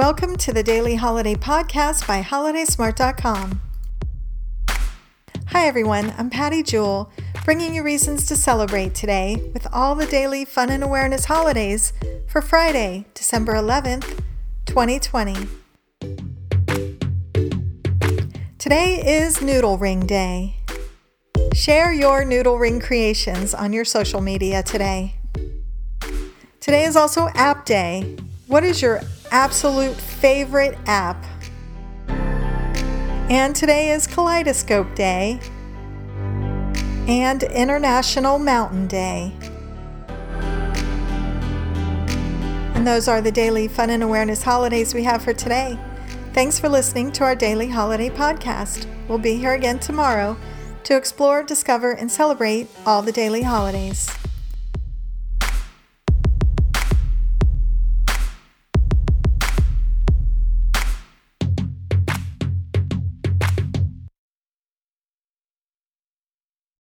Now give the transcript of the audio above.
Welcome to the Daily Holiday Podcast by HolidaySmart.com. Hi, everyone. I'm Patty Jewell, bringing you reasons to celebrate today with all the daily fun and awareness holidays for Friday, December 11th, 2020. Today is Noodle Ring Day. Share your noodle ring creations on your social media today. Today is also App Day. What is your absolute favorite app? And today is Kaleidoscope Day and International Mountain Day. And those are the daily fun and awareness holidays we have for today. Thanks for listening to our daily holiday podcast. We'll be here again tomorrow to explore, discover, and celebrate all the daily holidays.